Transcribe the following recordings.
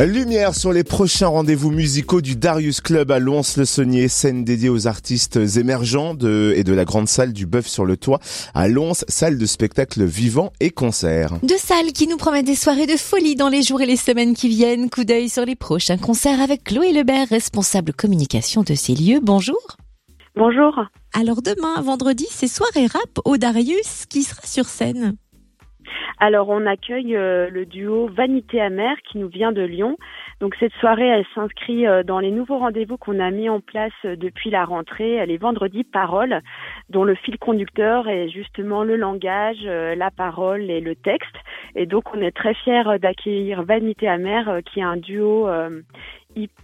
Lumière sur les prochains rendez-vous musicaux du Darius Club à Lons-le-Saunier, scène dédiée aux artistes émergents de, et de la grande salle du Bœuf sur le Toit à Lons, salle de spectacle vivant et concert. Deux salles qui nous promettent des soirées de folie dans les jours et les semaines qui viennent. Coup d'œil sur les prochains concerts avec Chloé Lebert, responsable communication de ces lieux. Bonjour. Bonjour. Alors demain, vendredi, c'est soirée rap au Darius qui sera sur scène. Alors on accueille euh, le duo Vanité Amère qui nous vient de Lyon. Donc cette soirée, elle s'inscrit euh, dans les nouveaux rendez-vous qu'on a mis en place euh, depuis la rentrée. Elle est vendredi parole, dont le fil conducteur est justement le langage, la parole et le texte. Et donc on est très fiers d'accueillir Vanité Amère qui est un duo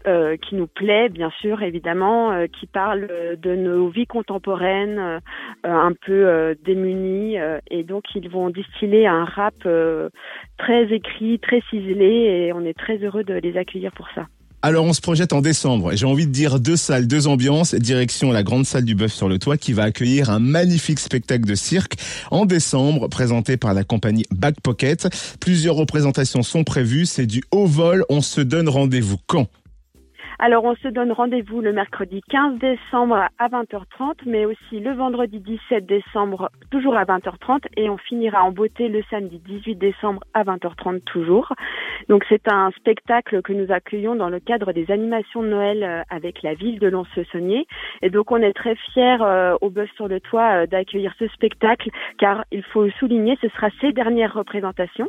euh, qui nous plaît, bien sûr, évidemment, euh, qui parle de nos vies contemporaines, euh, un peu démunies, et donc ils vont distiller un rap très écrit, très ciselé, et on est très heureux de les accueillir pour ça. Alors on se projette en décembre. J'ai envie de dire deux salles, deux ambiances. Direction la grande salle du Bœuf sur le Toit qui va accueillir un magnifique spectacle de cirque en décembre présenté par la compagnie Back Pocket. Plusieurs représentations sont prévues. C'est du haut vol. On se donne rendez-vous quand? Alors on se donne rendez-vous le mercredi 15 décembre à 20h30, mais aussi le vendredi 17 décembre toujours à 20h30 et on finira en beauté le samedi 18 décembre à 20h30 toujours. Donc c'est un spectacle que nous accueillons dans le cadre des animations de Noël euh, avec la ville de Lons-le-Saunier et donc on est très fiers euh, au Bœuf sur le Toit euh, d'accueillir ce spectacle car il faut souligner ce sera ses dernières représentations.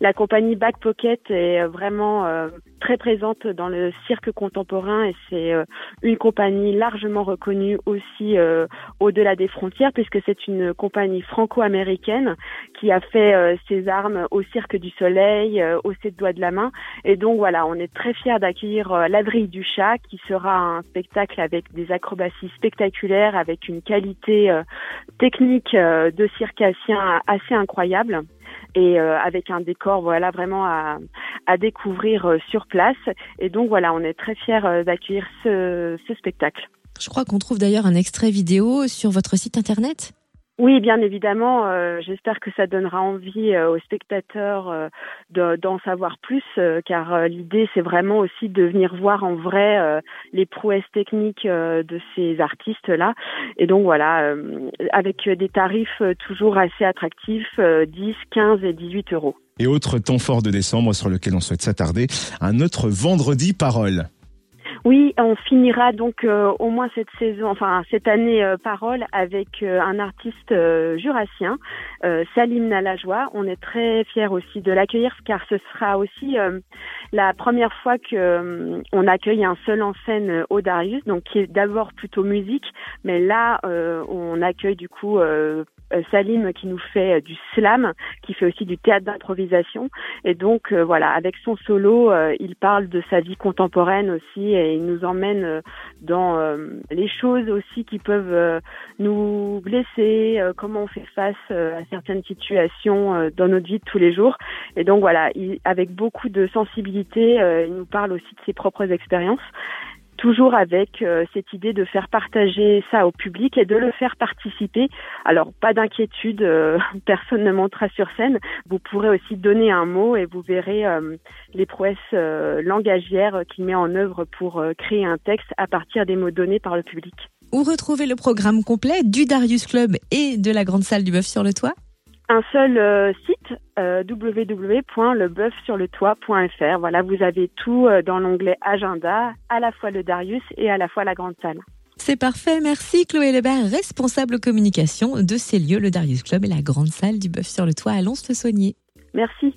La compagnie Back Pocket est vraiment très présente dans le cirque contemporain et c'est euh, une compagnie largement reconnue aussi euh, au-delà des frontières puisque c'est une compagnie franco-américaine qui a fait euh, ses armes au Cirque du Soleil, au Sept Doigts de la Main. Et donc voilà, on est très fiers d'accueillir La Vrille du Chat qui sera un spectacle avec des acrobaties spectaculaires avec une qualité technique de circassien assez incroyable et euh, avec un décor voilà vraiment à, à découvrir euh, sur place. Et donc voilà, on est très fiers euh, d'accueillir ce, ce spectacle. Je crois qu'on trouve d'ailleurs un extrait vidéo sur votre site internet. Oui, bien évidemment. Euh, j'espère que ça donnera envie euh, aux spectateurs euh, d'en savoir plus, car l'idée, c'est vraiment aussi de venir voir en vrai les prouesses techniques de ces artistes-là. Et donc voilà, avec des tarifs toujours assez attractifs, 10, 15 et 18 euros. Et autre temps fort de décembre sur lequel on souhaite s'attarder, un autre vendredi parole. Oui, on finira donc euh, au moins cette saison, enfin cette année euh, parole avec euh, un artiste jurassien, Salim Nalajoie. On est très fiers aussi de l'accueillir car ce sera aussi la première fois que on accueille un seul en scène au Darius, donc qui est d'abord plutôt musique, mais là on accueille du coup euh, Salim qui nous fait euh, du slam, qui fait aussi du théâtre d'improvisation. Et donc euh, voilà, avec son solo, il parle de sa vie contemporaine aussi et il nous emmène dans les choses aussi qui peuvent nous blesser, comment on fait face à certaines situations dans notre vie de tous les jours. Et donc voilà, avec beaucoup de sensibilité, il nous parle aussi de ses propres expériences toujours avec euh, cette idée de faire partager ça au public et de le faire participer. Alors, pas d'inquiétude, euh, personne ne montera sur scène. Vous pourrez aussi donner un mot et vous verrez euh, les prouesses langagières qu'il met en œuvre pour créer un texte à partir des mots donnés par le public. Où retrouver le programme complet du Darius Club et de la Grande Salle du Bœuf sur le Toit? Un seul euh, site euh. Voilà, vous avez tout euh, dans l'onglet agenda, à la fois le Darius et à la fois la grande salle. C'est parfait, merci Chloé Lebert, responsable communication de ces lieux, le Darius Club et la grande salle du Bœuf sur le Toit à Lons-le-Saunier. Merci.